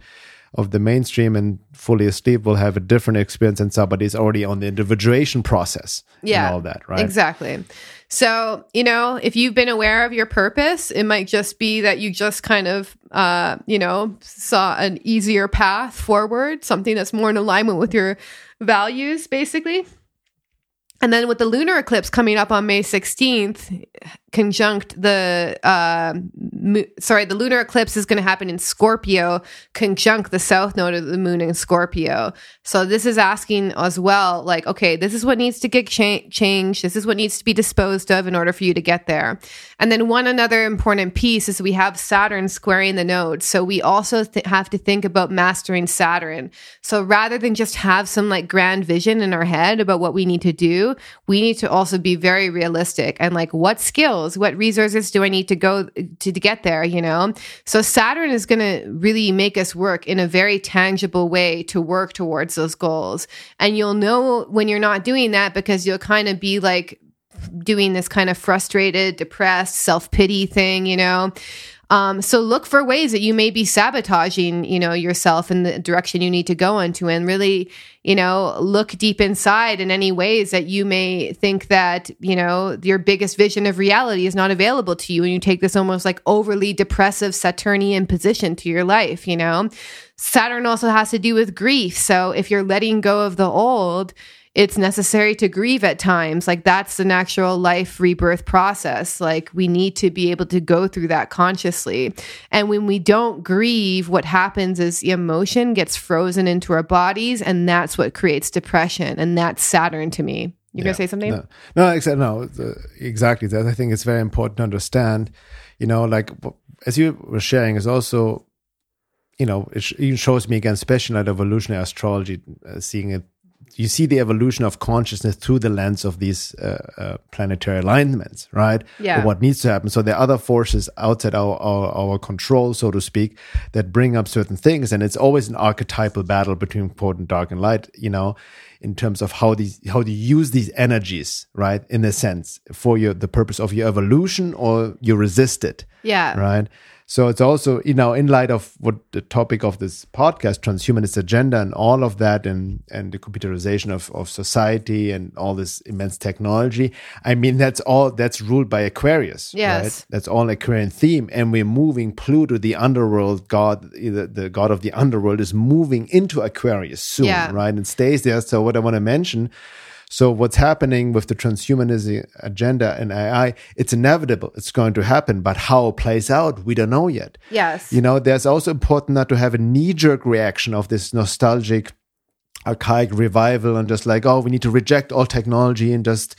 of the mainstream and fully asleep will have a different experience than somebody is already on the individuation process yeah, and all that, right? Exactly. So, you know, if you've been aware of your purpose, it might just be that you just kind of, uh, you know, saw an easier path forward, something that's more in alignment with your values, basically. And then with the lunar eclipse coming up on May 16th, conjunct the uh, mo- sorry the lunar eclipse is going to happen in scorpio conjunct the south node of the moon in scorpio. So this is asking as well like okay this is what needs to get cha- changed. This is what needs to be disposed of in order for you to get there. And then one another important piece is we have saturn squaring the node. So we also th- have to think about mastering saturn. So rather than just have some like grand vision in our head about what we need to do we need to also be very realistic and like, what skills, what resources do I need to go to, to get there, you know? So Saturn is going to really make us work in a very tangible way to work towards those goals. And you'll know when you're not doing that because you'll kind of be like, doing this kind of frustrated, depressed, self pity thing, you know. Um, so look for ways that you may be sabotaging, you know, yourself in the direction you need to go into, and really, you know, look deep inside in any ways that you may think that you know your biggest vision of reality is not available to you, and you take this almost like overly depressive Saturnian position to your life. You know, Saturn also has to do with grief. So if you're letting go of the old it's necessary to grieve at times. Like that's the natural life rebirth process. Like we need to be able to go through that consciously. And when we don't grieve, what happens is the emotion gets frozen into our bodies, and that's what creates depression. And that's Saturn to me. You yeah, gonna say something? No, no, exactly. No, exactly. That I think it's very important to understand. You know, like as you were sharing, is also, you know, it even shows me again, especially like evolutionary astrology, uh, seeing it you see the evolution of consciousness through the lens of these uh, uh, planetary alignments, right? Yeah. Or what needs to happen. So there are other forces outside our, our, our control, so to speak, that bring up certain things, and it's always an archetypal battle between quote and dark and light. You know, in terms of how these how to use these energies, right? In a sense, for your the purpose of your evolution, or you resist it. Yeah. Right. So it's also, you know, in light of what the topic of this podcast, transhumanist agenda and all of that and, and the computerization of, of society and all this immense technology. I mean, that's all, that's ruled by Aquarius. Yes. Right? That's all Aquarian theme. And we're moving Pluto, the underworld god, the, the god of the underworld is moving into Aquarius soon, yeah. right? And stays there. So what I want to mention so what's happening with the transhumanism agenda and AI, it's inevitable. It's going to happen, but how it plays out, we don't know yet. Yes. You know, there's also important not to have a knee jerk reaction of this nostalgic archaic revival and just like, oh, we need to reject all technology and just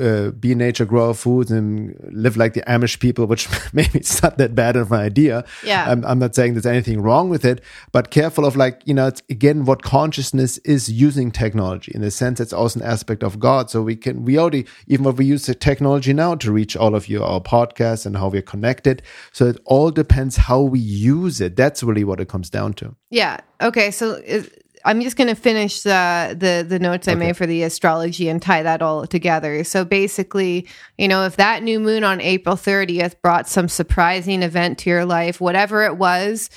uh, be in nature, grow food, and live like the Amish people, which maybe it's not that bad of an idea. Yeah. I'm, I'm, not saying there's anything wrong with it, but careful of like, you know, it's again what consciousness is using technology. In a sense, it's also an aspect of God. So we can, we already, even what we use the technology now to reach all of you, our podcast and how we're connected. So it all depends how we use it. That's really what it comes down to. Yeah. Okay. So is, I'm just going to finish the the the notes okay. I made for the astrology and tie that all together. So basically, you know, if that new moon on April 30th brought some surprising event to your life, whatever it was,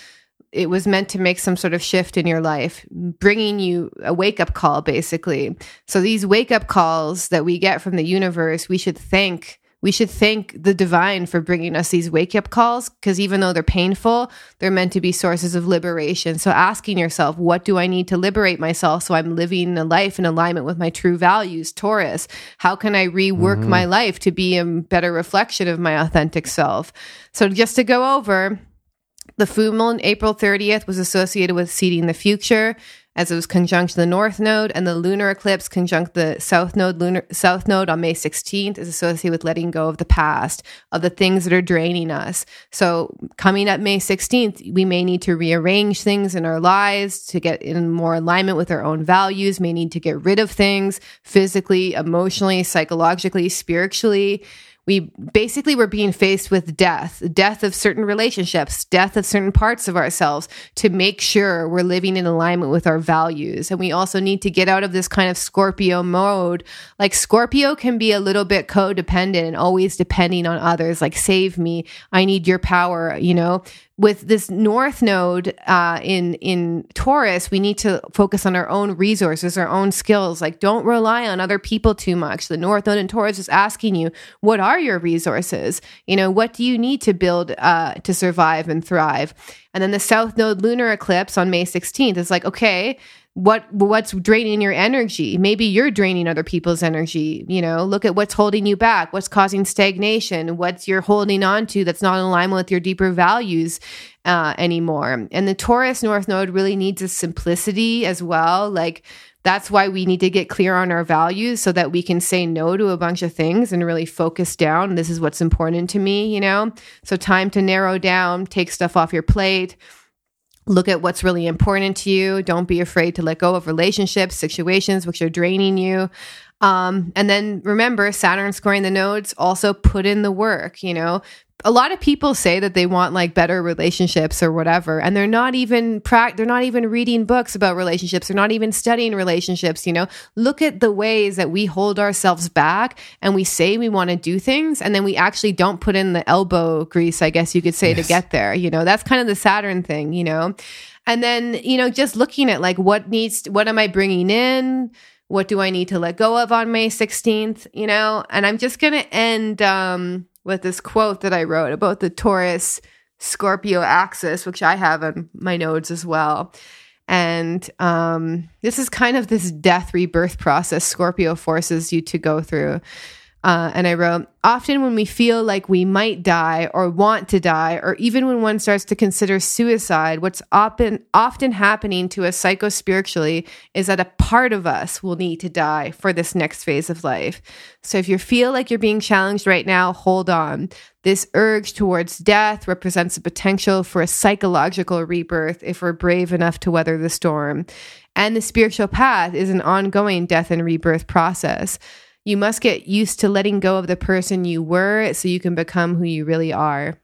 it was meant to make some sort of shift in your life, bringing you a wake up call, basically. So these wake up calls that we get from the universe, we should thank we should thank the divine for bringing us these wake up calls because even though they're painful, they're meant to be sources of liberation. So, asking yourself, what do I need to liberate myself so I'm living a life in alignment with my true values, Taurus? How can I rework mm-hmm. my life to be a better reflection of my authentic self? So, just to go over, the full moon April 30th was associated with seeding the future as it was conjunct the north node and the lunar eclipse conjunct the south node lunar south node on May 16th is associated with letting go of the past of the things that are draining us. So coming up May 16th we may need to rearrange things in our lives to get in more alignment with our own values may need to get rid of things physically emotionally psychologically spiritually we basically were being faced with death, death of certain relationships, death of certain parts of ourselves to make sure we're living in alignment with our values. And we also need to get out of this kind of Scorpio mode. Like Scorpio can be a little bit codependent and always depending on others, like save me, I need your power, you know with this north node uh, in in Taurus, we need to focus on our own resources, our own skills. Like, don't rely on other people too much. The north node in Taurus is asking you, what are your resources? You know, what do you need to build uh, to survive and thrive? And then the south node lunar eclipse on May 16th is like, okay, what what's draining your energy? Maybe you're draining other people's energy you know? Look at what's holding you back. What's causing stagnation? What's you're holding on to that's not in alignment with your deeper values uh, anymore? And the taurus north node really needs a simplicity as well. Like that's why we need to get clear on our values so that we can say no to a bunch of things and really focus down this is what's important to me you know so time to narrow down take stuff off your plate look at what's really important to you. Don't be afraid to let go of relationships, situations which are draining you. Um, and then remember, Saturn squaring the nodes also put in the work, you know, a lot of people say that they want like better relationships or whatever and they're not even pra- they're not even reading books about relationships. They're not even studying relationships you know? Look at the ways that we hold ourselves back and we say we want to do things and then we actually don't put in the elbow grease i guess you could say yes. to get there you know? That's kind of the saturn thing you know? And then you know just looking at like what needs what am i bringing in? What do i need to let go of on may 16th you know? And i'm just going to end um with this quote that I wrote about the Taurus Scorpio axis, which I have on my nodes as well. And um, this is kind of this death rebirth process Scorpio forces you to go through. Uh, and I wrote, often when we feel like we might die or want to die, or even when one starts to consider suicide, what's often, often happening to us psychospiritually is that a part of us will need to die for this next phase of life. So if you feel like you're being challenged right now, hold on. This urge towards death represents a potential for a psychological rebirth if we're brave enough to weather the storm. And the spiritual path is an ongoing death and rebirth process. You must get used to letting go of the person you were so you can become who you really are.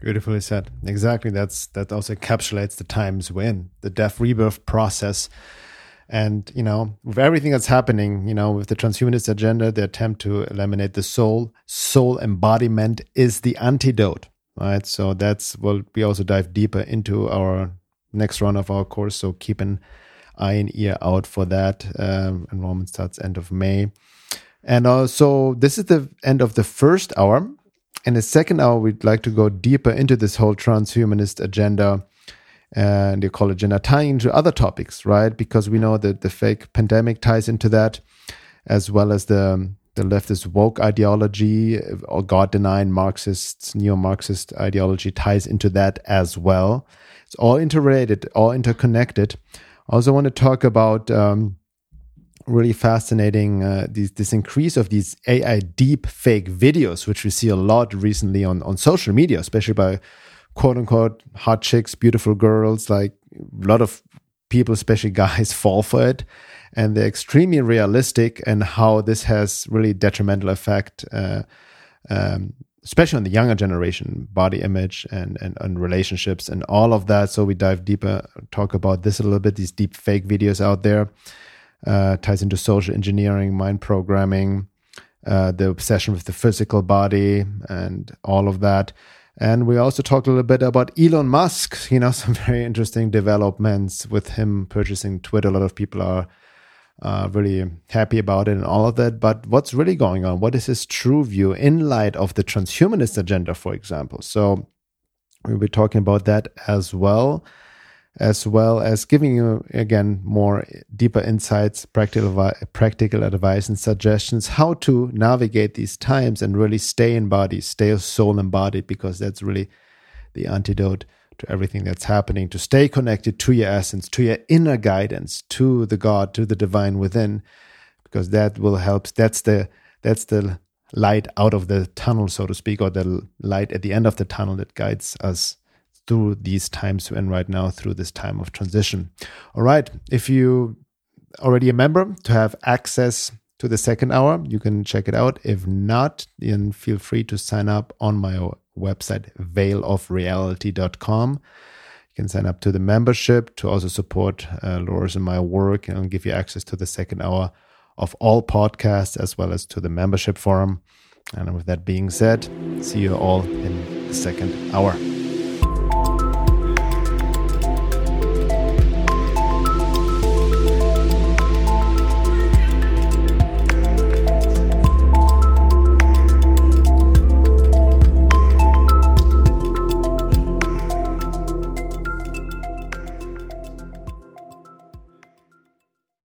Beautifully said. Exactly. That's that also encapsulates the times when the death rebirth process. And, you know, with everything that's happening, you know, with the transhumanist agenda, the attempt to eliminate the soul, soul embodiment is the antidote. Right. So that's what we also dive deeper into our next run of our course. So keep an eye and ear out for that. Um, enrollment starts end of May. And uh, so this is the end of the first hour. In the second hour, we'd like to go deeper into this whole transhumanist agenda and the ecology agenda, tying into other topics, right? Because we know that the fake pandemic ties into that, as well as the the leftist woke ideology or God denying Marxist, neo Marxist ideology ties into that as well. It's all interrelated, all interconnected. I also want to talk about um, really fascinating uh, this increase of these AI deep fake videos, which we see a lot recently on, on social media, especially by quote unquote hot chicks, beautiful girls. Like a lot of people, especially guys, fall for it. And they're extremely realistic, and how this has really detrimental effect, uh, um, especially on the younger generation, body image and, and and relationships and all of that. So we dive deeper, talk about this a little bit. These deep fake videos out there uh, ties into social engineering, mind programming, uh, the obsession with the physical body, and all of that. And we also talked a little bit about Elon Musk, you know, some very interesting developments with him purchasing Twitter. A lot of people are uh, really happy about it and all of that. But what's really going on? What is his true view in light of the transhumanist agenda, for example? So we'll be talking about that as well as well as giving you again more deeper insights, practical practical advice and suggestions how to navigate these times and really stay in body, stay soul embodied, because that's really the antidote to everything that's happening. To stay connected to your essence, to your inner guidance, to the God, to the divine within, because that will help. That's the that's the light out of the tunnel, so to speak, or the light at the end of the tunnel that guides us through these times in right now, through this time of transition. All right. If you already a member to have access to the second hour, you can check it out. If not, then feel free to sign up on my website, veilofreality.com. You can sign up to the membership to also support uh, Laura's and my work and give you access to the second hour of all podcasts as well as to the membership forum. And with that being said, see you all in the second hour.